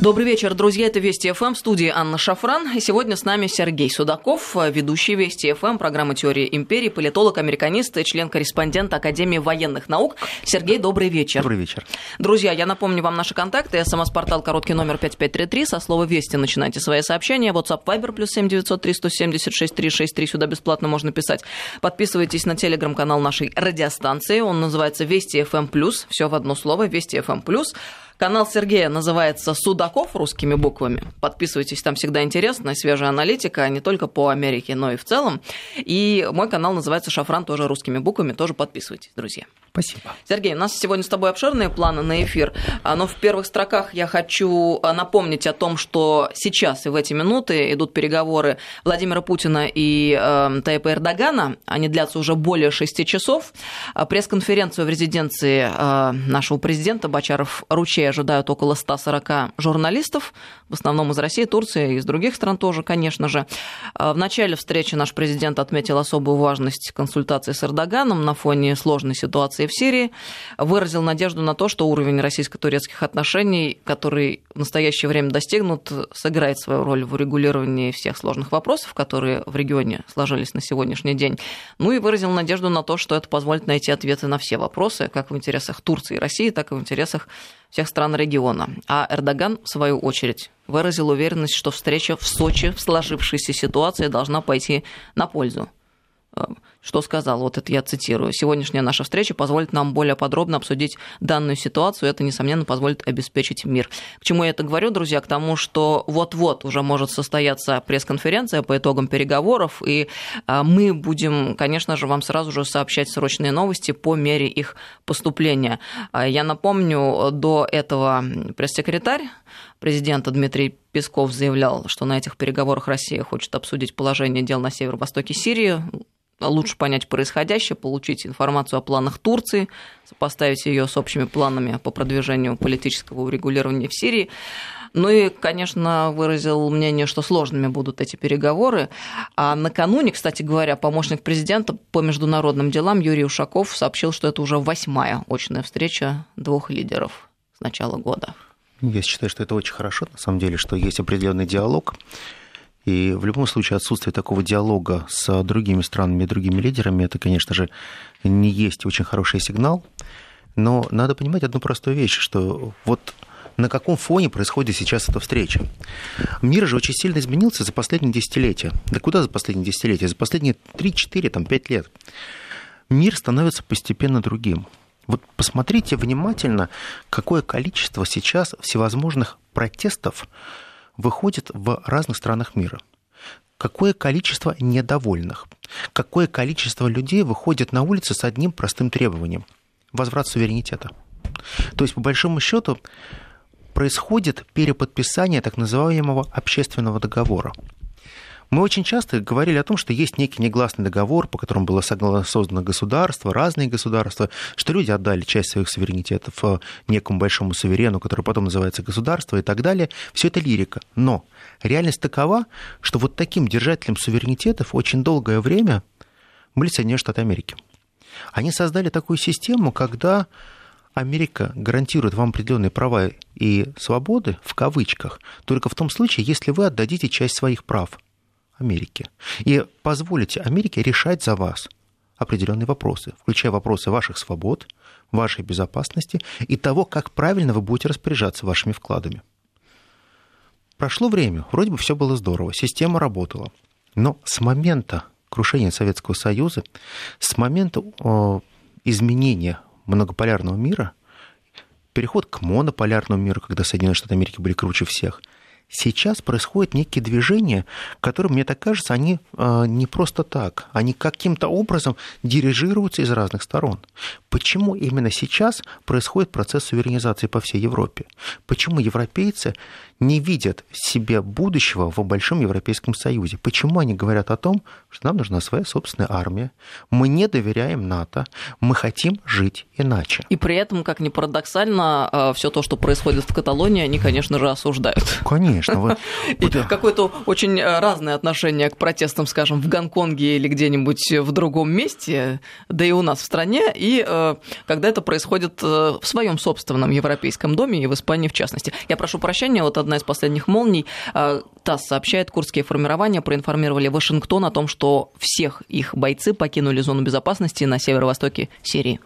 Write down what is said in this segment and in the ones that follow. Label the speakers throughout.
Speaker 1: Добрый вечер, друзья. Это Вести ФМ, в студии Анна Шафран. И сегодня с нами Сергей Судаков, ведущий Вести ФМ, программы «Теория империи», политолог, американист и член-корреспондент Академии военных наук. Сергей, добрый вечер.
Speaker 2: Добрый вечер.
Speaker 1: Друзья, я напомню вам наши контакты. СМС-портал короткий номер 5533. Со слова «Вести» начинайте свои сообщения. WhatsApp Viber плюс 7903 176 363. Сюда бесплатно можно писать. Подписывайтесь на телеграм-канал нашей радиостанции. Он называется «Вести ФМ плюс». Все в одно слово «Вести ФМ плюс». Канал Сергея называется «Судаков» русскими буквами. Подписывайтесь, там всегда интересная, свежая аналитика, не только по Америке, но и в целом. И мой канал называется «Шафран», тоже русскими буквами, тоже подписывайтесь, друзья.
Speaker 2: Спасибо.
Speaker 1: Сергей, у нас сегодня с тобой обширные планы на эфир, а, но в первых строках я хочу а, напомнить о том, что сейчас и в эти минуты идут переговоры Владимира Путина и э, Таипа Эрдогана. Они длятся уже более шести часов. Пресс-конференцию в резиденции э, нашего президента Бачаров Ручей ожидают около 140 журналистов, в основном из России, Турции и из других стран тоже, конечно же. В начале встречи наш президент отметил особую важность консультаций с Эрдоганом на фоне сложной ситуации в Сирии, выразил надежду на то, что уровень российско-турецких отношений, который в настоящее время достигнут, сыграет свою роль в урегулировании всех сложных вопросов, которые в регионе сложились на сегодняшний день. Ну и выразил надежду на то, что это позволит найти ответы на все вопросы, как в интересах Турции и России, так и в интересах всех стран региона. А Эрдоган, в свою очередь, выразил уверенность, что встреча в Сочи в сложившейся ситуации должна пойти на пользу что сказал, вот это я цитирую, «Сегодняшняя наша встреча позволит нам более подробно обсудить данную ситуацию, это, несомненно, позволит обеспечить мир». К чему я это говорю, друзья? К тому, что вот-вот уже может состояться пресс-конференция по итогам переговоров, и а, мы будем, конечно же, вам сразу же сообщать срочные новости по мере их поступления. А, я напомню, до этого пресс-секретарь президента Дмитрий Песков заявлял, что на этих переговорах Россия хочет обсудить положение дел на северо-востоке Сирии, лучше понять происходящее, получить информацию о планах Турции, сопоставить ее с общими планами по продвижению политического урегулирования в Сирии. Ну и, конечно, выразил мнение, что сложными будут эти переговоры. А накануне, кстати говоря, помощник президента по международным делам Юрий Ушаков сообщил, что это уже восьмая очная встреча двух лидеров с начала года.
Speaker 2: Я считаю, что это очень хорошо, на самом деле, что есть определенный диалог. И в любом случае отсутствие такого диалога с другими странами и другими лидерами, это, конечно же, не есть очень хороший сигнал. Но надо понимать одну простую вещь, что вот на каком фоне происходит сейчас эта встреча. Мир же очень сильно изменился за последние десятилетия. Да куда за последние десятилетия? За последние 3-4, там, 5 лет. Мир становится постепенно другим. Вот посмотрите внимательно, какое количество сейчас всевозможных протестов выходит в разных странах мира. Какое количество недовольных, какое количество людей выходит на улицы с одним простым требованием – возврат суверенитета. То есть, по большому счету, происходит переподписание так называемого общественного договора – мы очень часто говорили о том, что есть некий негласный договор, по которому было создано государство, разные государства, что люди отдали часть своих суверенитетов э, некому большому суверену, который потом называется государство и так далее. Все это лирика. Но реальность такова, что вот таким держателем суверенитетов очень долгое время были Соединенные Штаты Америки. Они создали такую систему, когда Америка гарантирует вам определенные права и свободы, в кавычках, только в том случае, если вы отдадите часть своих прав – Америки. И позволите Америке решать за вас определенные вопросы, включая вопросы ваших свобод, вашей безопасности и того, как правильно вы будете распоряжаться вашими вкладами. Прошло время, вроде бы все было здорово, система работала. Но с момента крушения Советского Союза, с момента изменения многополярного мира, переход к монополярному миру, когда Соединенные Штаты Америки были круче всех – сейчас происходят некие движения, которые, мне так кажется, они а, не просто так, они каким-то образом дирижируются из разных сторон. Почему именно сейчас происходит процесс суверенизации по всей Европе? Почему европейцы не видят себе будущего в Большом Европейском Союзе. Почему они говорят о том, что нам нужна своя собственная армия, мы не доверяем НАТО, мы хотим жить иначе.
Speaker 1: И при этом, как ни парадоксально, э, все то, что происходит в Каталонии, они, конечно же, осуждают.
Speaker 2: Конечно. Конечно. Вы...
Speaker 1: Какое-то очень разное отношение к протестам, скажем, в Гонконге или где-нибудь в другом месте, да и у нас в стране, и когда это происходит в своем собственном европейском доме и в Испании в частности. Я прошу прощения, вот одна из последних молний. ТАСС сообщает, курские формирования проинформировали Вашингтон о том, что всех их бойцы покинули зону безопасности на северо-востоке Сирии.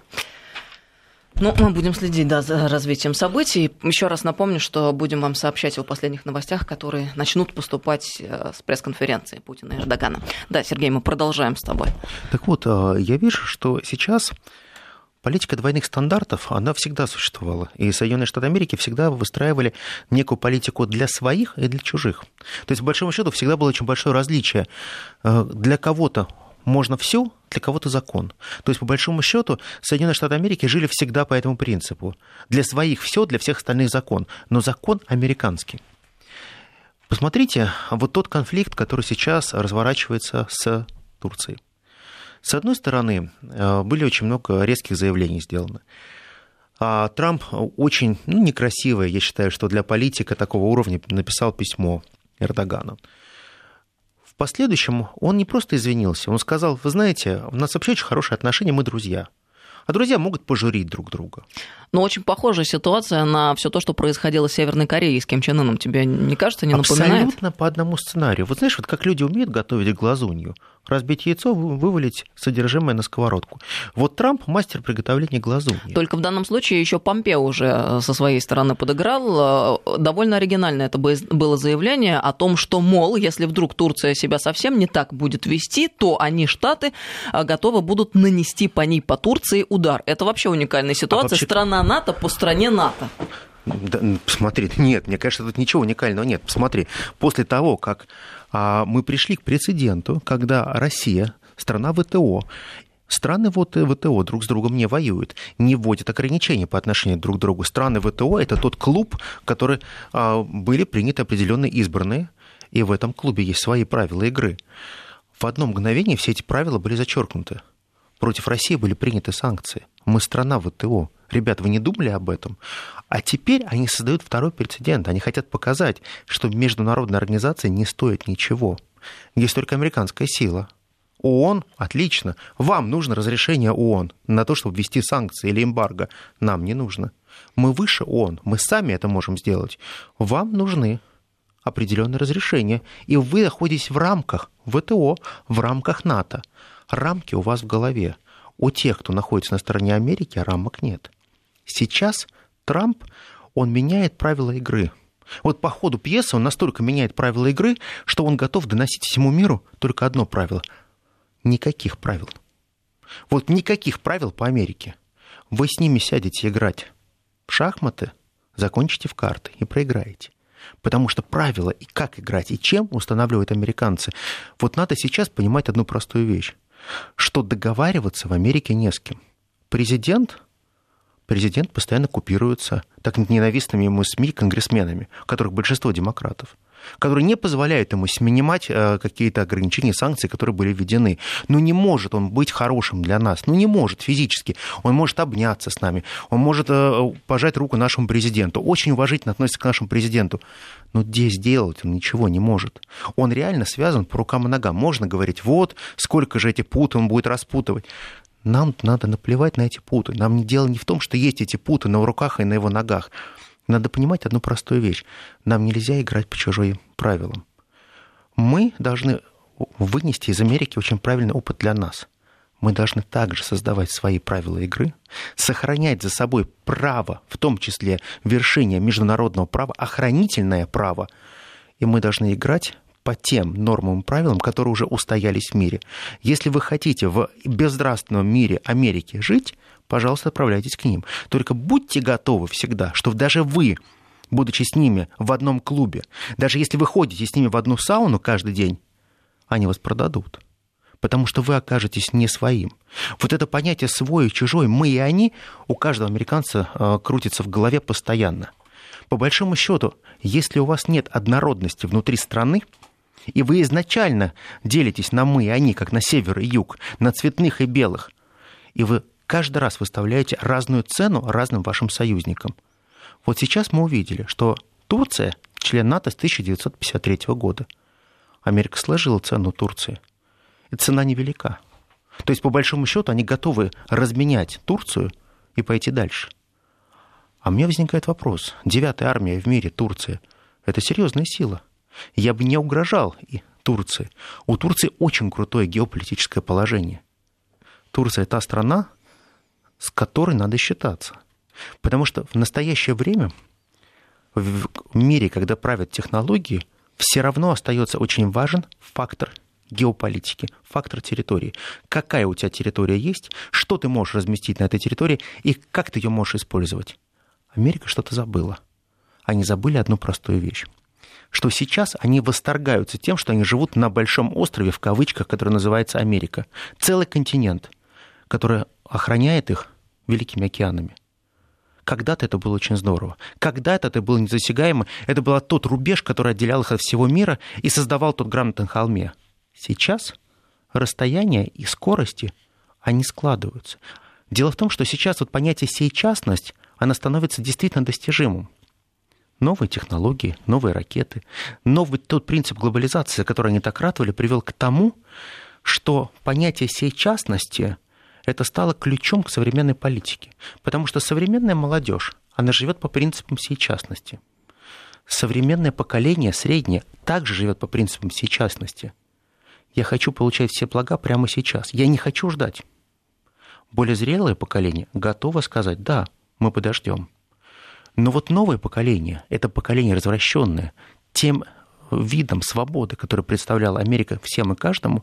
Speaker 1: Ну, мы будем следить да, за развитием событий. Еще раз напомню, что будем вам сообщать о последних новостях, которые начнут поступать э, с пресс-конференции Путина и Эрдогана. Да, Сергей, мы продолжаем с тобой.
Speaker 2: Так вот, э, я вижу, что сейчас Политика двойных стандартов, она всегда существовала. И Соединенные Штаты Америки всегда выстраивали некую политику для своих и для чужих. То есть, по большому счету, всегда было очень большое различие. Э, для кого-то можно все, для кого-то закон. То есть, по большому счету, Соединенные Штаты Америки жили всегда по этому принципу. Для своих все, для всех остальных закон. Но закон американский. Посмотрите, вот тот конфликт, который сейчас разворачивается с Турцией. С одной стороны, э, были очень много резких заявлений сделано. А Трамп очень ну, некрасивое, я считаю, что для политика такого уровня написал письмо Эрдогану. Последующем он не просто извинился, он сказал, вы знаете, у нас вообще очень хорошие отношения, мы друзья. А друзья могут пожурить друг друга.
Speaker 1: Но очень похожая ситуация на все то, что происходило в Северной Корее с Ким Чен Ыном. Тебе не кажется, не напоминает?
Speaker 2: Абсолютно по одному сценарию. Вот знаешь, вот как люди умеют готовить глазунью. Разбить яйцо, вывалить содержимое на сковородку. Вот Трамп мастер приготовления глазуньи.
Speaker 1: Только в данном случае еще Помпео уже э, со своей стороны подыграл. Э, довольно оригинально это было заявление о том, что, мол, если вдруг Турция себя совсем не так будет вести, то они, Штаты, э, готовы будут нанести по ней, по Турции, удар. Это вообще уникальная ситуация. А вообще... Страна НАТО по стране НАТО.
Speaker 2: Да, посмотри, нет, мне кажется, тут ничего уникального нет. Посмотри, после того, как а, мы пришли к прецеденту, когда Россия, страна ВТО, Страны ВТО друг с другом не воюют, не вводят ограничения по отношению друг к другу. Страны ВТО – это тот клуб, который а, были приняты определенные избранные, и в этом клубе есть свои правила игры. В одно мгновение все эти правила были зачеркнуты. Против России были приняты санкции. Мы страна ВТО. Ребят, вы не думали об этом? А теперь они создают второй прецедент. Они хотят показать, что международная организация не стоит ничего. Есть только американская сила. ООН, отлично. Вам нужно разрешение ООН на то, чтобы ввести санкции или эмбарго. Нам не нужно. Мы выше ООН, мы сами это можем сделать. Вам нужны определенные разрешения, и вы находитесь в рамках ВТО, в рамках НАТО. Рамки у вас в голове. У тех, кто находится на стороне Америки, рамок нет. Сейчас Трамп, он меняет правила игры. Вот по ходу пьесы он настолько меняет правила игры, что он готов доносить всему миру только одно правило. Никаких правил. Вот никаких правил по Америке. Вы с ними сядете играть в шахматы, закончите в карты и проиграете. Потому что правила и как играть, и чем устанавливают американцы. Вот надо сейчас понимать одну простую вещь, что договариваться в Америке не с кем. Президент президент постоянно купируется так ненавистными ему СМИ конгрессменами, которых большинство демократов которые не позволяют ему снимать э, какие-то ограничения, санкции, которые были введены. Ну не может он быть хорошим для нас, ну не может физически. Он может обняться с нами, он может э, пожать руку нашему президенту, очень уважительно относится к нашему президенту. Но здесь делать он ничего не может. Он реально связан по рукам и ногам. Можно говорить, вот, сколько же эти путы он будет распутывать. Нам надо наплевать на эти путы. Нам не дело не в том, что есть эти путы на руках и на его ногах. Надо понимать одну простую вещь. Нам нельзя играть по чужим правилам. Мы должны вынести из Америки очень правильный опыт для нас. Мы должны также создавать свои правила игры, сохранять за собой право, в том числе вершение международного права, охранительное право, и мы должны играть по тем нормам и правилам, которые уже устоялись в мире. Если вы хотите в безнравственном мире Америки жить, пожалуйста, отправляйтесь к ним. Только будьте готовы всегда, что даже вы, будучи с ними в одном клубе, даже если вы ходите с ними в одну сауну каждый день, они вас продадут потому что вы окажетесь не своим. Вот это понятие свой и чужой, мы и они, у каждого американца э, крутится в голове постоянно. По большому счету, если у вас нет однородности внутри страны, и вы изначально делитесь на мы и они, как на север и юг, на цветных и белых, и вы каждый раз выставляете разную цену разным вашим союзникам. Вот сейчас мы увидели, что Турция член НАТО с 1953 года. Америка сложила цену Турции. Цена невелика. То есть, по большому счету, они готовы разменять Турцию и пойти дальше. А мне возникает вопрос. Девятая армия в мире, Турция, это серьезная сила. Я бы не угрожал и Турции. У Турции очень крутое геополитическое положение. Турция – та страна, с которой надо считаться. Потому что в настоящее время в мире, когда правят технологии, все равно остается очень важен фактор геополитики, фактор территории. Какая у тебя территория есть, что ты можешь разместить на этой территории и как ты ее можешь использовать. Америка что-то забыла. Они забыли одну простую вещь что сейчас они восторгаются тем, что они живут на большом острове, в кавычках, который называется Америка. Целый континент, который охраняет их великими океанами. Когда-то это было очень здорово. Когда-то это было незасягаемо. Это был тот рубеж, который отделял их от всего мира и создавал тот грамотный холме. Сейчас расстояние и скорости, они складываются. Дело в том, что сейчас вот понятие «сейчастность», оно становится действительно достижимым. Новые технологии, новые ракеты, новый тот принцип глобализации, который они так ратовали, привел к тому, что понятие сейчастности это стало ключом к современной политике. Потому что современная молодежь, она живет по принципам сейчастности. Современное поколение, среднее, также живет по принципам сейчастности. Я хочу получать все блага прямо сейчас. Я не хочу ждать. Более зрелое поколение готово сказать, да, мы подождем. Но вот новое поколение, это поколение развращенное, тем видом свободы, который представляла Америка всем и каждому,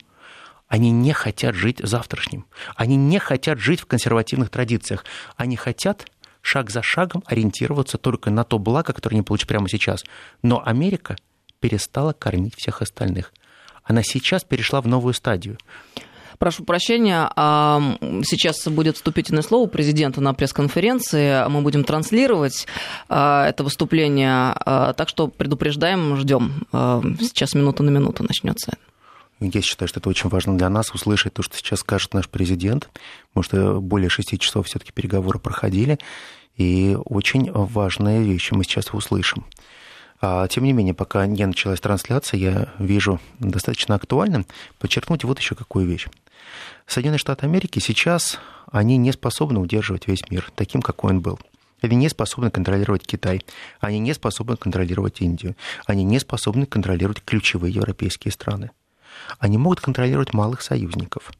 Speaker 2: они не хотят жить завтрашним. Они не хотят жить в консервативных традициях. Они хотят шаг за шагом ориентироваться только на то благо, которое они получат прямо сейчас. Но Америка перестала кормить всех остальных она сейчас перешла в новую стадию.
Speaker 1: Прошу прощения, а сейчас будет вступительное слово президента на пресс-конференции. Мы будем транслировать а, это выступление, а, так что предупреждаем, ждем. Сейчас минута на минуту начнется.
Speaker 2: Я считаю, что это очень важно для нас услышать то, что сейчас скажет наш президент, потому что более шести часов все-таки переговоры проходили, и очень важные вещи мы сейчас услышим. А, тем не менее, пока не началась трансляция, я вижу достаточно актуальным подчеркнуть вот еще какую вещь. Соединенные Штаты Америки сейчас, они не способны удерживать весь мир таким, какой он был. Они не способны контролировать Китай, они не способны контролировать Индию, они не способны контролировать ключевые европейские страны. Они могут контролировать малых союзников.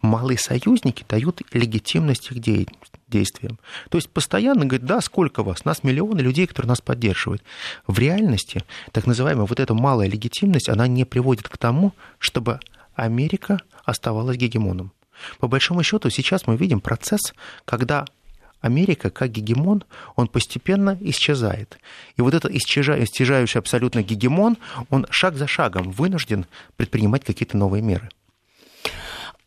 Speaker 2: Малые союзники дают легитимность их деятельности действиям. То есть постоянно говорит, да, сколько вас? Нас миллионы людей, которые нас поддерживают. В реальности так называемая вот эта малая легитимность, она не приводит к тому, чтобы Америка оставалась гегемоном. По большому счету сейчас мы видим процесс, когда Америка как гегемон, он постепенно исчезает. И вот этот исчезающий абсолютно гегемон, он шаг за шагом вынужден предпринимать какие-то новые меры.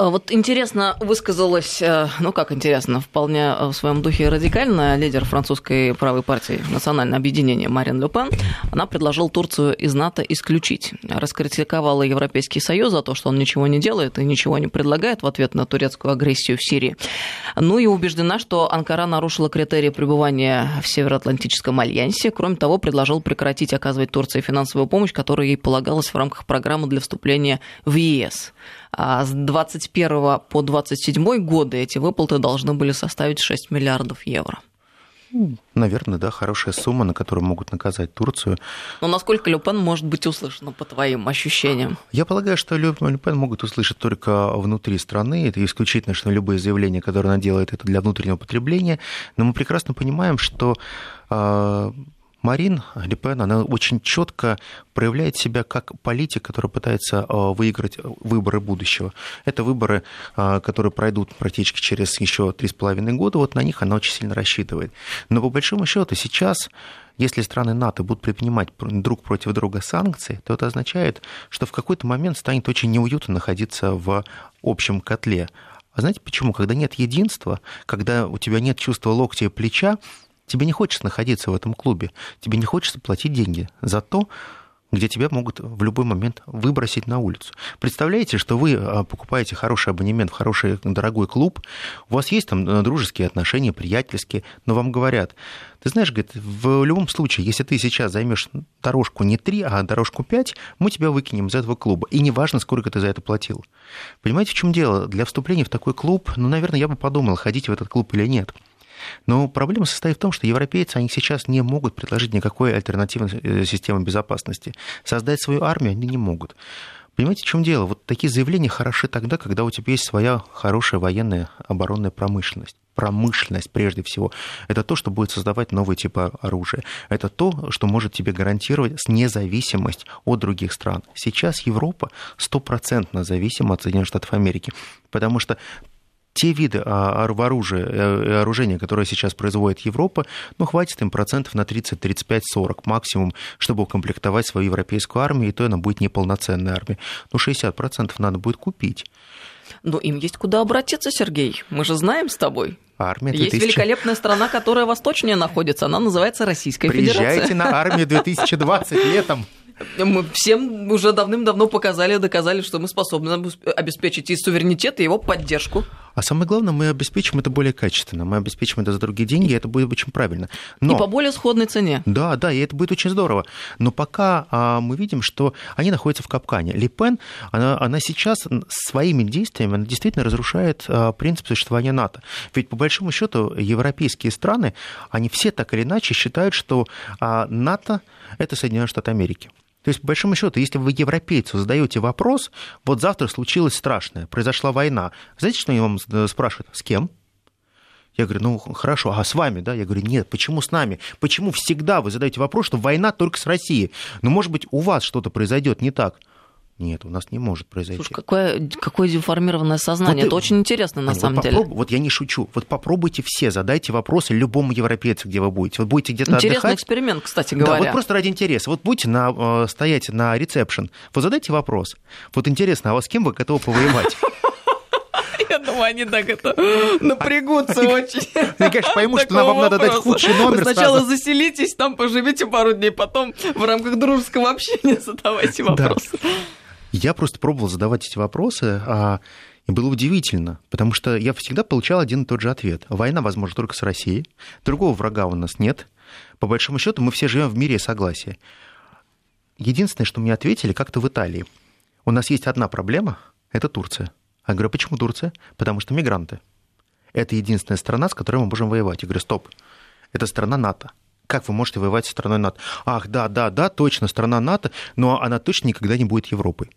Speaker 1: А вот интересно высказалась, э, ну как интересно, вполне в своем духе радикально лидер французской правой партии «Национальное объединение» Марин Ле Пен. Она предложила Турцию из НАТО исключить. Раскритиковала Европейский Союз за то, что он ничего не делает и ничего не предлагает в ответ на турецкую агрессию в Сирии. Ну и убеждена, что Анкара нарушила критерии пребывания в Североатлантическом альянсе. Кроме того, предложил прекратить оказывать Турции финансовую помощь, которая ей полагалась в рамках программы для вступления в ЕС. А с 21 по 27 годы эти выплаты должны были составить 6 миллиардов евро.
Speaker 2: Наверное, да, хорошая сумма, на которую могут наказать Турцию.
Speaker 1: Но насколько Люпен может быть услышана, по твоим ощущениям?
Speaker 2: Я полагаю, что Люпен могут услышать только внутри страны. Это исключительно, что любые заявления, которые она делает, это для внутреннего потребления. Но мы прекрасно понимаем, что а, Марин Ле Пен, она очень четко проявляет себя как политик, который пытается а, выиграть выборы будущего. Это выборы, а, которые пройдут практически через еще три с половиной года, вот на них она очень сильно рассчитывает. Но по большому счету сейчас если страны НАТО будут предпринимать друг против друга санкции, то это означает, что в какой-то момент станет очень неуютно находиться в общем котле. А знаете почему? Когда нет единства, когда у тебя нет чувства локтя и плеча, Тебе не хочется находиться в этом клубе, тебе не хочется платить деньги за то, где тебя могут в любой момент выбросить на улицу. Представляете, что вы а, покупаете хороший абонемент в хороший дорогой клуб, у вас есть там э, дружеские отношения, приятельские, но вам говорят, ты знаешь, говорит, в любом случае, если ты сейчас займешь дорожку не 3, а дорожку 5, мы тебя выкинем из этого клуба. И неважно, сколько ты за это платил. Понимаете, в чем дело? Для вступления в такой клуб, ну, наверное, я бы подумал, ходить в этот клуб или нет. Но проблема состоит в том, что европейцы, они сейчас не могут предложить никакой альтернативной э, системы безопасности. Создать свою армию они не могут. Понимаете, в чем дело? Вот такие заявления хороши тогда, когда у тебя есть своя хорошая военная оборонная промышленность промышленность прежде всего. Это то, что будет создавать новые типы оружия. Это то, что может тебе гарантировать независимость от других стран. Сейчас Европа стопроцентно зависима от Соединенных Штатов Америки, потому что те виды а, оружия, э, оружия, которые сейчас производит Европа, ну, хватит им процентов на 30, 35, 40 максимум, чтобы укомплектовать свою европейскую армию, и то она будет неполноценная армия. Ну, 60% надо будет купить.
Speaker 1: Но им есть куда обратиться, Сергей. Мы же знаем с тобой.
Speaker 2: Армия
Speaker 1: 2000... Есть великолепная страна, которая восточнее находится. Она называется Российская
Speaker 2: Приезжайте
Speaker 1: Федерация.
Speaker 2: Приезжайте на армию 2020 летом.
Speaker 1: Мы всем уже давным-давно показали, доказали, что мы способны обеспечить и суверенитет, и его поддержку.
Speaker 2: А самое главное, мы обеспечим это более качественно. Мы обеспечим это за другие деньги, и это будет очень правильно.
Speaker 1: Но... И по более сходной цене.
Speaker 2: Да, да, и это будет очень здорово. Но пока а, мы видим, что они находятся в капкане. Ли Пен, она, она сейчас своими действиями она действительно разрушает а, принцип существования НАТО. Ведь по большому счету европейские страны, они все так или иначе считают, что а, НАТО это Соединенные Штаты Америки. То есть, по большому счету, если вы европейцу задаете вопрос, вот завтра случилось страшное, произошла война, знаете, что они вам спрашивают? С кем? Я говорю, ну хорошо, а с вами, да? Я говорю, нет, почему с нами? Почему всегда вы задаете вопрос, что война только с Россией? Ну, может быть, у вас что-то произойдет не так? Нет, у нас не может произойти.
Speaker 1: Слушай, какое, какое деформированное сознание. Вот Это очень интересно, на самом
Speaker 2: вот
Speaker 1: деле.
Speaker 2: Вот я не шучу. Вот попробуйте все, задайте вопросы любому европейцу, где вы будете. Вот будете где-то
Speaker 1: Интересный
Speaker 2: отдыхать.
Speaker 1: эксперимент, кстати говоря.
Speaker 2: Да, вот просто ради интереса. Вот будете на, э, стоять на ресепшн, вот задайте вопрос. Вот интересно, а вот с кем вы готовы повоевать?
Speaker 1: Я думаю, они так это напрягутся очень.
Speaker 2: Я, конечно, пойму, что вам надо дать худший номер
Speaker 1: Сначала заселитесь, там поживите пару дней, потом в рамках дружеского общения задавайте вопросы.
Speaker 2: Я просто пробовал задавать эти вопросы, а, и было удивительно, потому что я всегда получал один и тот же ответ. Война, возможно, только с Россией, другого врага у нас нет. По большому счету мы все живем в мире согласия. Единственное, что мне ответили, как-то в Италии. У нас есть одна проблема, это Турция. Я говорю, «А почему Турция? Потому что мигранты. Это единственная страна, с которой мы можем воевать. Я говорю, стоп, это страна НАТО как вы можете воевать со страной НАТО? Ах, да, да, да, точно, страна НАТО, но она точно никогда не будет Европой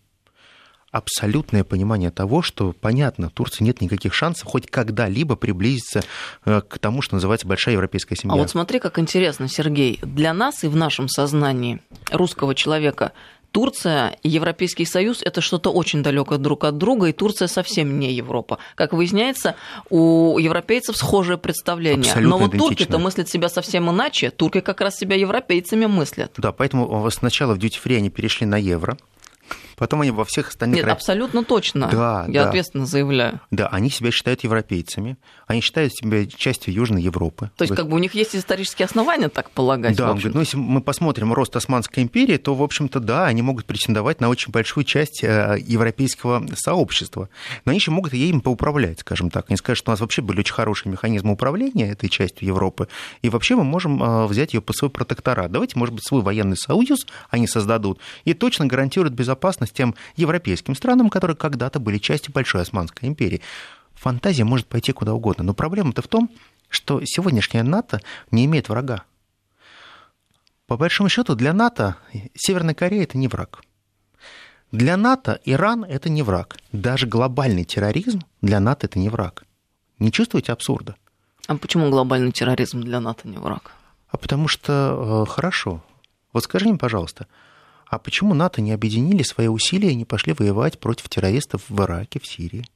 Speaker 2: абсолютное понимание того, что, понятно, Турции нет никаких шансов хоть когда-либо приблизиться э, к тому, что называется большая европейская семья.
Speaker 1: А вот смотри, как интересно, Сергей. Для нас и в нашем сознании русского человека Турция и Европейский Союз – это что-то очень далекое друг от друга, и Турция совсем не Европа. Как выясняется, у европейцев схожее представление.
Speaker 2: Абсолютно
Speaker 1: Но вот
Speaker 2: идентично.
Speaker 1: турки-то мыслят себя совсем иначе. Турки как раз себя европейцами мыслят.
Speaker 2: Да, поэтому сначала в дьюти-фри они перешли на евро, Потом они во всех остальных...
Speaker 1: Нет, абсолютно точно.
Speaker 2: Да,
Speaker 1: Я
Speaker 2: да.
Speaker 1: ответственно заявляю.
Speaker 2: Да, они себя считают европейцами, они считают себя частью Южной Европы.
Speaker 1: То есть, как бы у них есть исторические основания так полагать?
Speaker 2: Да, говорит, ну, если мы посмотрим рост Османской империи, то, в общем-то, да, они могут претендовать на очень большую часть э, европейского сообщества. Но они еще могут ей поуправлять, скажем так. Они скажут, что у нас вообще были очень хорошие механизмы управления этой частью Европы, и вообще мы можем э, взять ее под свой протекторат. Давайте, может быть, свой военный союз они создадут, и точно гарантируют безопасность тем европейским странам, которые когда-то были частью Большой Османской империи. Фантазия может пойти куда угодно, но проблема-то в том, что сегодняшняя НАТО не имеет врага. По большому счету для НАТО Северная Корея это не враг. Для НАТО Иран это не враг. Даже глобальный терроризм для НАТО это не враг. Не чувствуете абсурда?
Speaker 1: А почему глобальный терроризм для НАТО не враг?
Speaker 2: А потому что э, хорошо. Вот скажи мне, пожалуйста, а почему НАТО не объединили свои усилия и не пошли воевать против террористов в Ираке, в Сирии?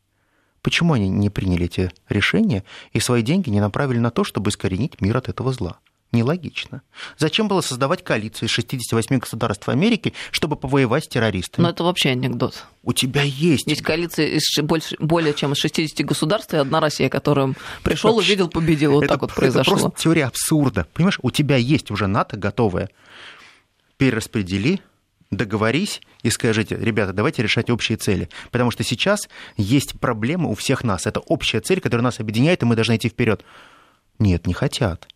Speaker 2: Почему они не приняли эти решения и свои деньги не направили на то, чтобы искоренить мир от этого зла? Нелогично. Зачем было создавать коалицию из 68 государств Америки, чтобы повоевать с террористами?
Speaker 1: Ну, это вообще анекдот.
Speaker 2: У тебя есть.
Speaker 1: Есть коалиция из больше, более чем из 60 государств, и одна Россия, которая пришел, увидел, победил. Вот
Speaker 2: это,
Speaker 1: так вот произошло.
Speaker 2: Это просто теория абсурда. Понимаешь, у тебя есть уже НАТО готовое. Перераспредели, договорись и скажите, ребята, давайте решать общие цели. Потому что сейчас есть проблема у всех нас. Это общая цель, которая нас объединяет, и мы должны идти вперед. Нет, не хотят.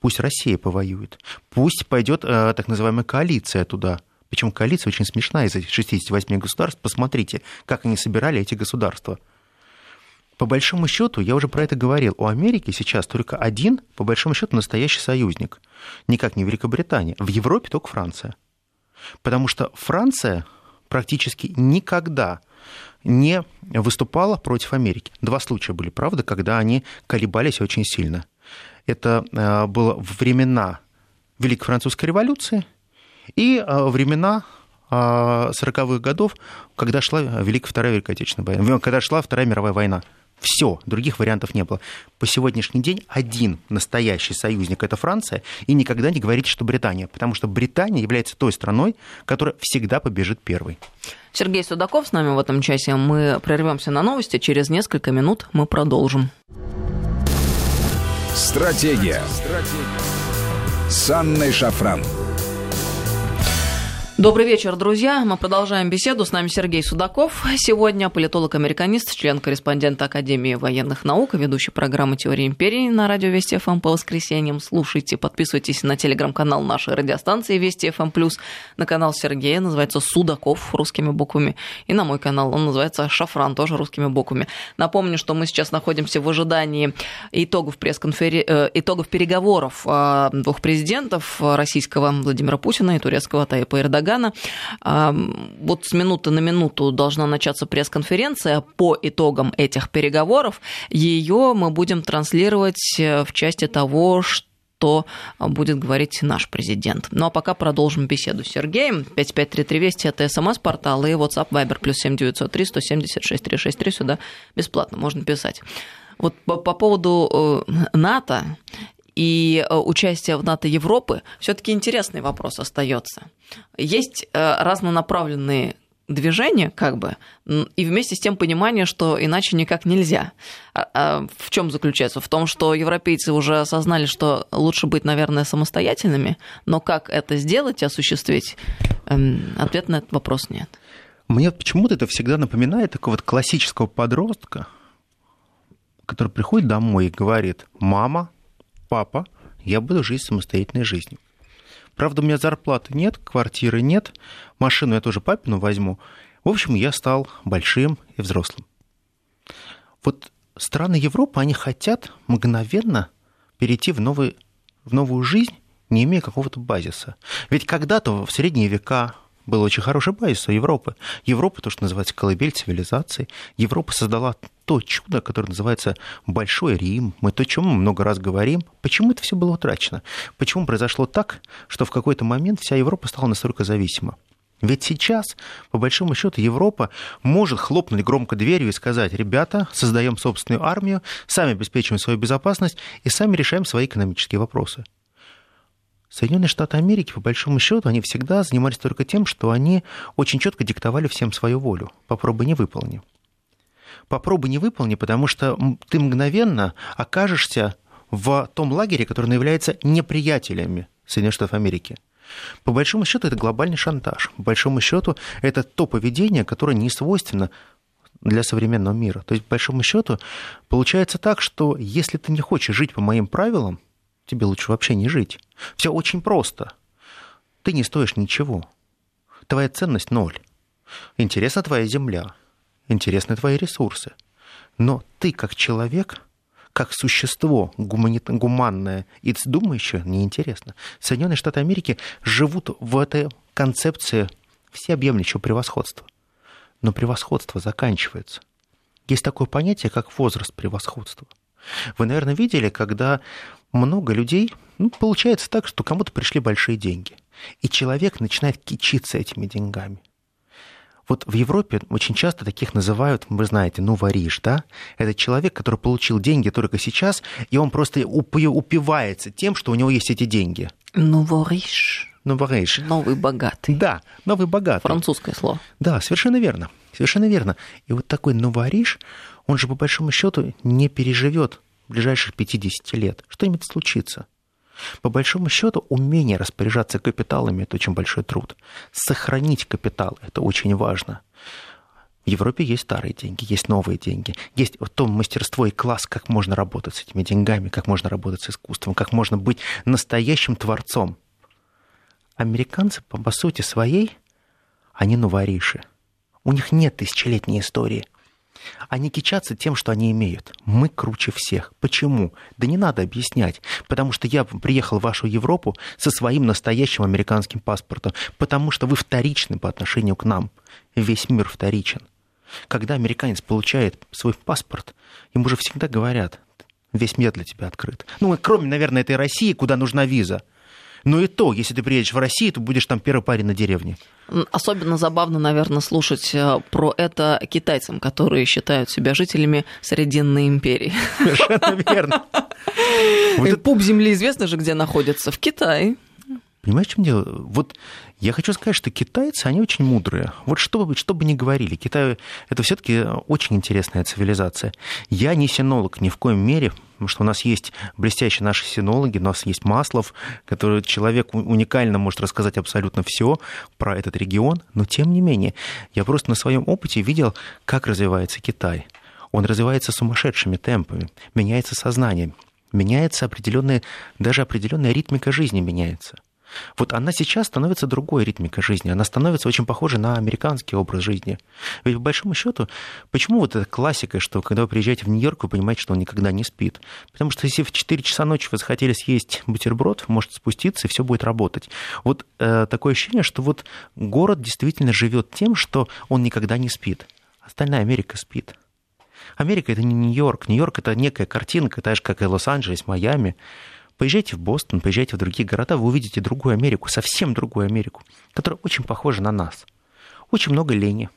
Speaker 2: Пусть Россия повоюет. Пусть пойдет э, так называемая коалиция туда. Причем коалиция очень смешная из этих 68 государств. Посмотрите, как они собирали эти государства. По большому счету, я уже про это говорил, у Америки сейчас только один, по большому счету, настоящий союзник. Никак не Великобритания. В Европе только Франция. Потому что Франция практически никогда не выступала против Америки. Два случая были, правда, когда они колебались очень сильно. Это э, было времена Великой Французской революции и э, времена 40-х э, годов, когда шла Великая Вторая Великая война, когда шла Вторая мировая война. Все, других вариантов не было. По сегодняшний день один настоящий союзник – это Франция, и никогда не говорите, что Британия, потому что Британия является той страной, которая всегда побежит первой.
Speaker 1: Сергей Судаков с нами в этом часе. Мы прервемся на новости. Через несколько минут мы продолжим.
Speaker 3: Стратегия. Стратегия. С Анной Шафран.
Speaker 1: Добрый вечер, друзья. Мы продолжаем беседу. С нами Сергей Судаков. Сегодня политолог-американист, член-корреспондент Академии военных наук, ведущий программы «Теория империи» на радио Вести ФМ по воскресеньям. Слушайте, подписывайтесь на телеграм-канал нашей радиостанции Вести ФМ+, на канал Сергея, называется «Судаков» русскими буквами, и на мой канал, он называется «Шафран», тоже русскими буквами. Напомню, что мы сейчас находимся в ожидании итогов, пресс-конфери... Э, итогов переговоров э, двух президентов, российского Владимира Путина и турецкого Таипа Эрдогана Эрдогана. Вот с минуты на минуту должна начаться пресс-конференция по итогам этих переговоров. Ее мы будем транслировать э, в части того, что что будет говорить наш президент. Ну а пока продолжим беседу с Сергеем. 553320 это смс-портал и WhatsApp Viber плюс 7903 176 363 сюда бесплатно можно писать. Вот по, по поводу э, НАТО и э, участие в НАТО Европы, все-таки интересный вопрос остается. Есть э, разнонаправленные движения, как бы, и вместе с тем понимание, что иначе никак нельзя. А, а в чем заключается? В том, что европейцы уже осознали, что лучше быть, наверное, самостоятельными, но как это сделать и осуществить, эм, ответ на этот вопрос нет.
Speaker 2: Мне почему-то это всегда напоминает такого вот классического подростка, который приходит домой и говорит, мама, папа, я буду жить самостоятельной жизнью. Правда, у меня зарплаты нет, квартиры нет, машину я тоже папину возьму. В общем, я стал большим и взрослым. Вот страны Европы, они хотят мгновенно перейти в, новый, в новую жизнь, не имея какого-то базиса. Ведь когда-то в средние века был очень хороший базис у Европы. Европа, то, что называется колыбель цивилизации. Европа создала то чудо, которое называется Большой Рим. Мы то, о чем мы много раз говорим. Почему это все было утрачено? Почему произошло так, что в какой-то момент вся Европа стала настолько зависима? Ведь сейчас, по большому счету, Европа может хлопнуть громко дверью и сказать, ребята, создаем собственную армию, сами обеспечиваем свою безопасность и сами решаем свои экономические вопросы. Соединенные Штаты Америки, по большому счету, они всегда занимались только тем, что они очень четко диктовали всем свою волю. Попробуй не выполни. Попробуй не выполни, потому что ты мгновенно окажешься в том лагере, который является неприятелями Соединенных Штатов Америки. По большому счету, это глобальный шантаж. По большому счету, это то поведение, которое не свойственно для современного мира. То есть, по большому счету, получается так, что если ты не хочешь жить по моим правилам, тебе лучше вообще не жить. Все очень просто. Ты не стоишь ничего. Твоя ценность ноль. Интересна твоя земля, интересны твои ресурсы. Но ты как человек, как существо гумани... гуманное и думающее, неинтересно. Соединенные Штаты Америки живут в этой концепции всеобъемлющего превосходства. Но превосходство заканчивается. Есть такое понятие, как возраст превосходства. Вы, наверное, видели, когда много людей, ну, получается так, что кому-то пришли большие деньги, и человек начинает кичиться этими деньгами. Вот в Европе очень часто таких называют, вы знаете, ну, вариш, да? Это человек, который получил деньги только сейчас, и он просто упивается тем, что у него есть эти деньги.
Speaker 1: Ну, вариш.
Speaker 2: Ну, вариш.
Speaker 1: Новый богатый.
Speaker 2: Да, новый богатый.
Speaker 1: Французское слово.
Speaker 2: Да, совершенно верно. Совершенно верно. И вот такой новориш, он же по большому счету не переживет ближайших 50 лет. Что-нибудь случится. По большому счету, умение распоряжаться капиталами – это очень большой труд. Сохранить капитал – это очень важно. В Европе есть старые деньги, есть новые деньги, есть в том мастерство и класс, как можно работать с этими деньгами, как можно работать с искусством, как можно быть настоящим творцом. Американцы, по сути своей, они новориши. У них нет тысячелетней истории. Они кичатся тем, что они имеют. Мы круче всех. Почему? Да не надо объяснять. Потому что я приехал в вашу Европу со своим настоящим американским паспортом. Потому что вы вторичны по отношению к нам. Весь мир вторичен. Когда американец получает свой паспорт, ему же всегда говорят, весь мир для тебя открыт. Ну, кроме, наверное, этой России, куда нужна виза. Но и то, если ты приедешь в Россию, то будешь там первый парень на деревне.
Speaker 1: Особенно забавно, наверное, слушать э, про это китайцам, которые считают себя жителями Срединной империи.
Speaker 2: Совершенно верно.
Speaker 1: Вот Пуп земли известно же, где находится? В Китае.
Speaker 2: Понимаешь, в чем дело? Вот я хочу сказать, что китайцы, они очень мудрые. Вот что бы, что бы ни говорили, Китай – это все таки очень интересная цивилизация. Я не синолог ни в коем мере, потому что у нас есть блестящие наши синологи, у нас есть Маслов, который человек уникально может рассказать абсолютно все про этот регион, но тем не менее, я просто на своем опыте видел, как развивается Китай. Он развивается сумасшедшими темпами, меняется сознание, меняется определенная, даже определенная ритмика жизни меняется. Вот она сейчас становится другой ритмикой жизни. Она становится очень похожей на американский образ жизни. Ведь, по большому счету, почему вот эта классика, что когда вы приезжаете в Нью-Йорк, вы понимаете, что он никогда не спит? Потому что если в 4 часа ночи вы захотели съесть бутерброд, вы можете спуститься, и все будет работать. Вот э, такое ощущение, что вот город действительно живет тем, что он никогда не спит. Остальная Америка спит. Америка это не Нью-Йорк. Нью-Йорк это некая картинка, так же, как и Лос-Анджелес, Майами. Поезжайте в Бостон, поезжайте в другие города, вы увидите другую Америку, совсем другую Америку, которая очень похожа на нас. Очень много лени,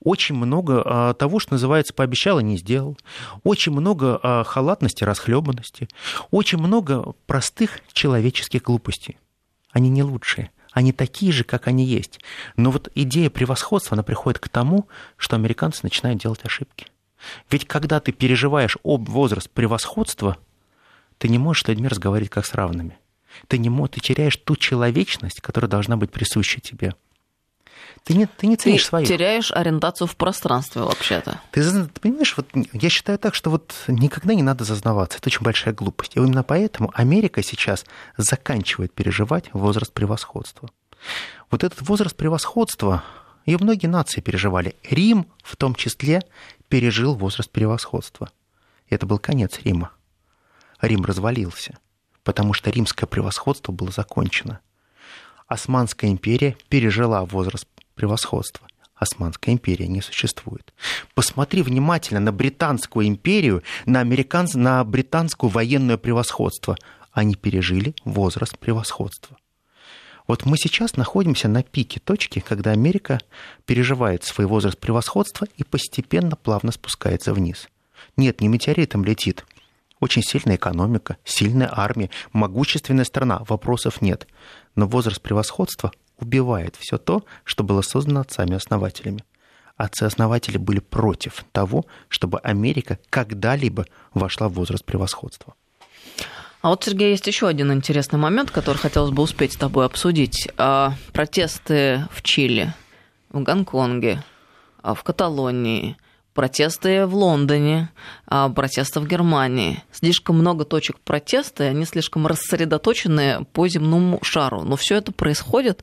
Speaker 2: очень много а, того, что называется «пообещал и не сделал», очень много а, халатности, расхлебанности, очень много простых человеческих глупостей. Они не лучшие, они такие же, как они есть. Но вот идея превосходства, она приходит к тому, что американцы начинают делать ошибки. Ведь когда ты переживаешь об возраст превосходства, ты не можешь с людьми разговаривать как с равными. Ты, не можешь, ты теряешь ту человечность, которая должна быть присуща тебе. Ты не, ты не ценишь
Speaker 1: ты
Speaker 2: своих.
Speaker 1: теряешь ориентацию в пространстве вообще-то.
Speaker 2: Ты, ты понимаешь, вот я считаю так, что вот никогда не надо зазнаваться. Это очень большая глупость. И именно поэтому Америка сейчас заканчивает переживать возраст превосходства. Вот этот возраст превосходства, и многие нации переживали. Рим в том числе пережил возраст превосходства. Это был конец Рима. Рим развалился, потому что римское превосходство было закончено. Османская империя пережила возраст превосходства. Османская империя не существует. Посмотри внимательно на британскую империю, на, американц... на британскую военное превосходство. Они пережили возраст превосходства. Вот мы сейчас находимся на пике точки, когда Америка переживает свой возраст превосходства и постепенно плавно спускается вниз. Нет, не метеоритом летит, очень сильная экономика, сильная армия, могущественная страна, вопросов нет. Но возраст превосходства убивает все то, что было создано отцами-основателями. Отцы-основатели были против того, чтобы Америка когда-либо вошла в возраст превосходства.
Speaker 1: А вот, Сергей, есть еще один интересный момент, который хотелось бы успеть с тобой обсудить. А, протесты в Чили, в Гонконге, а, в Каталонии – протесты в Лондоне, а, протесты в Германии. Слишком много точек протеста, и они слишком рассредоточены по земному шару. Но все это происходит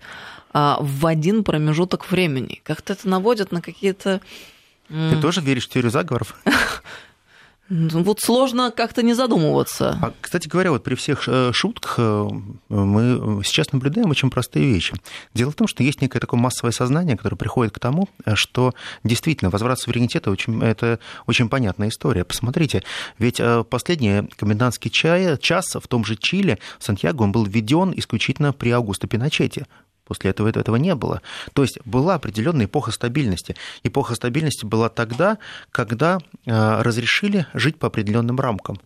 Speaker 1: а, в один промежуток времени. Как-то это наводит на какие-то...
Speaker 2: Ты тоже веришь в теорию заговоров?
Speaker 1: Вот сложно как-то не задумываться.
Speaker 2: А, кстати говоря, вот при всех э, шутках э, мы сейчас наблюдаем очень простые вещи. Дело в том, что есть некое такое массовое сознание, которое приходит к тому, что действительно возврат суверенитета очень, это очень понятная история. Посмотрите, ведь э, последний комендантский чай, час в том же Чили, в Сантьяго, он был введен исключительно при Аугусто Пиночете. После этого этого не было. То есть была определенная эпоха стабильности. Эпоха стабильности была тогда, когда э, разрешили жить по определенным рамкам.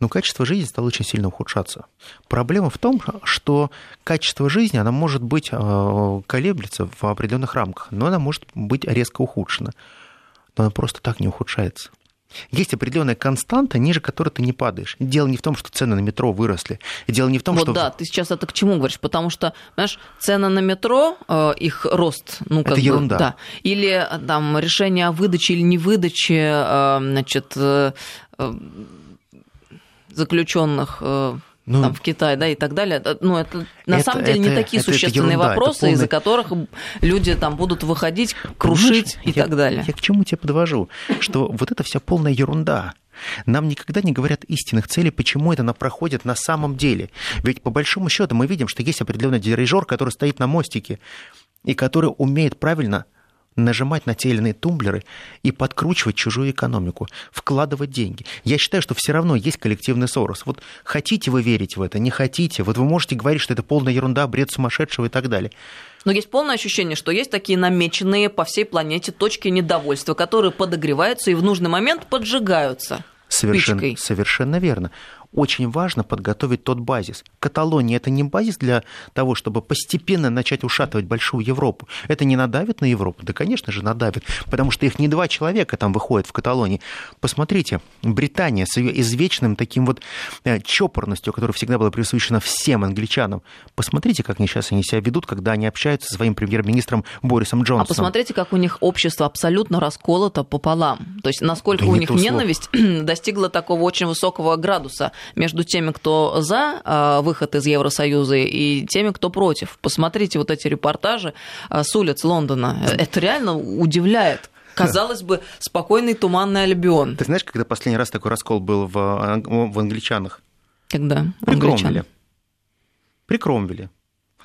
Speaker 2: Но качество жизни стало очень сильно ухудшаться. Проблема в том, что качество жизни, она может быть э, колеблется в определенных рамках, но она может быть резко ухудшена. Но она просто так не ухудшается. Есть определенная константа, ниже которой ты не падаешь. Дело не в том, что цены на метро выросли. Дело не в том,
Speaker 1: вот
Speaker 2: что...
Speaker 1: да, ты сейчас это к чему говоришь? Потому что, знаешь, цены на метро, э, их рост, ну, как
Speaker 2: это
Speaker 1: бы,
Speaker 2: ерунда.
Speaker 1: Да. Или э, там решение о выдаче или не выдаче, э, значит, заключенных ну, там, в Китае, да, и так далее. Ну, это на
Speaker 2: это,
Speaker 1: самом деле
Speaker 2: это,
Speaker 1: не такие
Speaker 2: это,
Speaker 1: существенные
Speaker 2: ерунда,
Speaker 1: вопросы,
Speaker 2: полный...
Speaker 1: из-за которых люди там будут выходить, крушить
Speaker 2: Понимаешь,
Speaker 1: и
Speaker 2: я,
Speaker 1: так далее.
Speaker 2: Я к чему тебе подвожу? Что вот это вся полная ерунда. Нам никогда не говорят истинных целей, почему это проходит на самом деле. Ведь по большому счету мы видим, что есть определенный дирижер, который стоит на мостике и который умеет правильно нажимать на те или иные тумблеры и подкручивать чужую экономику, вкладывать деньги. Я считаю, что все равно есть коллективный Сорос. Вот хотите вы верить в это, не хотите. Вот вы можете говорить, что это полная ерунда, бред сумасшедшего и так далее.
Speaker 1: Но есть полное ощущение, что есть такие намеченные по всей планете точки недовольства, которые подогреваются и в нужный момент поджигаются.
Speaker 2: Совершенно, совершенно верно очень важно подготовить тот базис. Каталония – это не базис для того, чтобы постепенно начать ушатывать большую Европу. Это не надавит на Европу? Да, конечно же, надавит, потому что их не два человека там выходят в Каталонии. Посмотрите, Британия с ее извечным таким вот э, чопорностью, которая всегда была присущена всем англичанам, посмотрите, как они сейчас они себя ведут, когда они общаются со своим премьер-министром Борисом Джонсоном.
Speaker 1: А посмотрите, как у них общество абсолютно расколото пополам. То есть, насколько да у них ненависть достигла такого очень высокого градуса между теми, кто за а, выход из Евросоюза, и теми, кто против. Посмотрите вот эти репортажи а, с улиц Лондона. Это реально удивляет. Казалось бы, спокойный туманный Альбион.
Speaker 2: Ты знаешь, когда последний раз такой раскол был в, в англичанах?
Speaker 1: Когда?
Speaker 2: При Кромвеле. При Кромвеле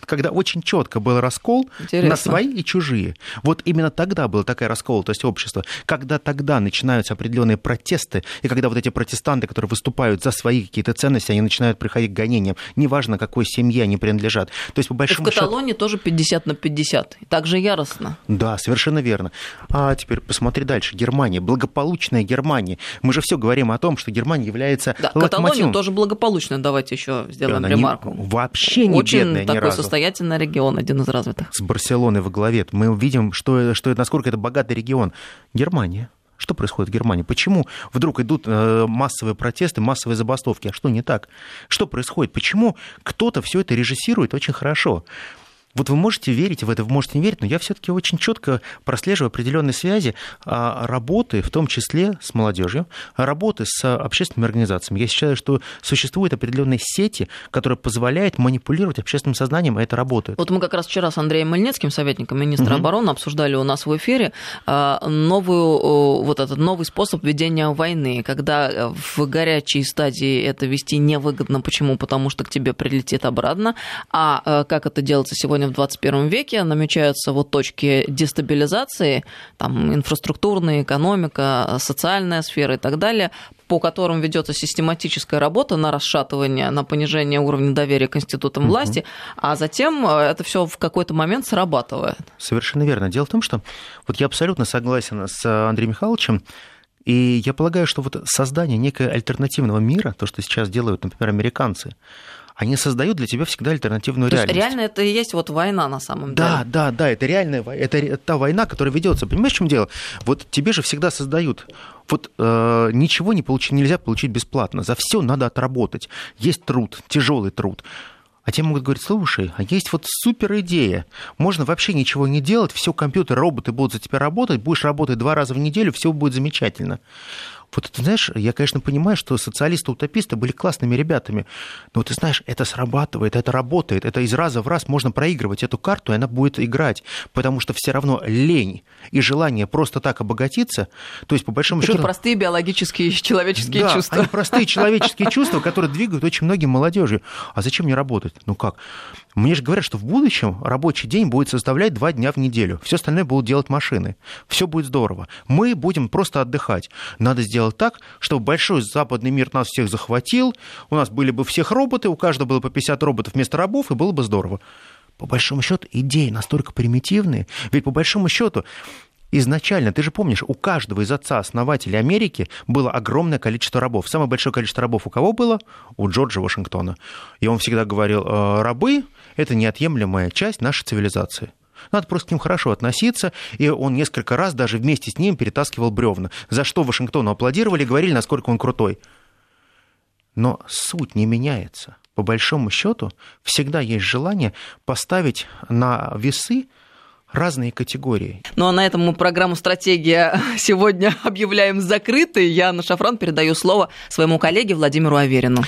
Speaker 2: когда очень четко был раскол Интересно. на свои и чужие. Вот именно тогда была такая расколотость общества, когда тогда начинаются определенные протесты, и когда вот эти протестанты, которые выступают за свои какие-то ценности, они начинают приходить к гонениям, неважно, какой семье они принадлежат. То есть, по большому
Speaker 1: и в Каталонии счету... тоже 50 на 50, так же яростно.
Speaker 2: Да, совершенно верно. А теперь посмотри дальше. Германия, благополучная Германия. Мы же все говорим о том, что Германия является
Speaker 1: да, Каталония тоже благополучная, давайте еще сделаем ремарку.
Speaker 2: Не, вообще не
Speaker 1: Очень
Speaker 2: бедная
Speaker 1: такой
Speaker 2: ни разу
Speaker 1: состоятельный регион, один из развитых.
Speaker 2: С Барселоной во главе. Мы видим, что, что, насколько это богатый регион. Германия. Что происходит в Германии? Почему вдруг идут э, массовые протесты, массовые забастовки? А что не так? Что происходит? Почему кто-то все это режиссирует очень хорошо? Вот вы можете верить в это, вы можете не верить, но я все-таки очень четко прослеживаю определенные связи а, работы, в том числе с молодежью, работы с общественными организациями. Я считаю, что существуют определенные сети, которые позволяют манипулировать общественным сознанием, и это работает.
Speaker 1: Вот мы как раз вчера с Андреем Мельницким, советником министра угу. обороны, обсуждали у нас в эфире а, новую, вот этот новый способ ведения войны, когда в горячей стадии это вести невыгодно. Почему? Потому что к тебе прилетит обратно. А, а как это делается сегодня сегодня в 21 веке намечаются вот точки дестабилизации, там инфраструктурная экономика, социальная сфера и так далее, по которым ведется систематическая работа на расшатывание, на понижение уровня доверия к институтам угу. власти, а затем э, это все в какой-то момент срабатывает.
Speaker 2: Совершенно верно. Дело в том, что вот я абсолютно согласен с Андреем Михайловичем. И я полагаю, что вот создание некого альтернативного мира, то, что сейчас делают, например, американцы, они создают для тебя всегда альтернативную
Speaker 1: То
Speaker 2: реальность.
Speaker 1: Есть реально это и есть вот война на самом
Speaker 2: да,
Speaker 1: деле.
Speaker 2: Да, да, да, это реальная война, это та война, которая ведется. Понимаешь, в чем дело? Вот тебе же всегда создают вот э, ничего не получить, нельзя получить бесплатно. За все надо отработать. Есть труд, тяжелый труд. А те могут говорить, слушай, а есть вот супер идея. Можно вообще ничего не делать, все компьютеры, роботы будут за тебя работать, будешь работать два раза в неделю, все будет замечательно. Вот ты знаешь, я, конечно, понимаю, что социалисты-утописты были классными ребятами, но ты знаешь, это срабатывает, это работает, это из раза в раз можно проигрывать эту карту, и она будет играть, потому что все равно лень и желание просто так обогатиться, то есть по большому
Speaker 1: Такие
Speaker 2: счету...
Speaker 1: простые биологические человеческие
Speaker 2: да,
Speaker 1: чувства.
Speaker 2: они простые человеческие чувства, которые двигают очень многим молодежи. А зачем мне работать? Ну как? Мне же говорят, что в будущем рабочий день будет составлять два дня в неделю. Все остальное будут делать машины. Все будет здорово. Мы будем просто отдыхать. Надо сделать так, чтобы большой западный мир нас всех захватил, у нас были бы всех роботы, у каждого было по 50 роботов вместо рабов, и было бы здорово. По большому счету, идеи настолько примитивные. Ведь по большому счету изначально, ты же помнишь, у каждого из отца-основателей Америки было огромное количество рабов. Самое большое количество рабов у кого было? У Джорджа Вашингтона. И он всегда говорил, «Э, рабы – это неотъемлемая часть нашей цивилизации. Надо просто к ним хорошо относиться, и он несколько раз даже вместе с ним перетаскивал бревна, за что Вашингтону аплодировали и говорили, насколько он крутой. Но суть не меняется. По большому счету, всегда есть желание поставить на весы разные категории.
Speaker 1: Ну а на этом мы программу «Стратегия» сегодня объявляем закрытой. Я, на Шафран, передаю слово своему коллеге Владимиру Аверину.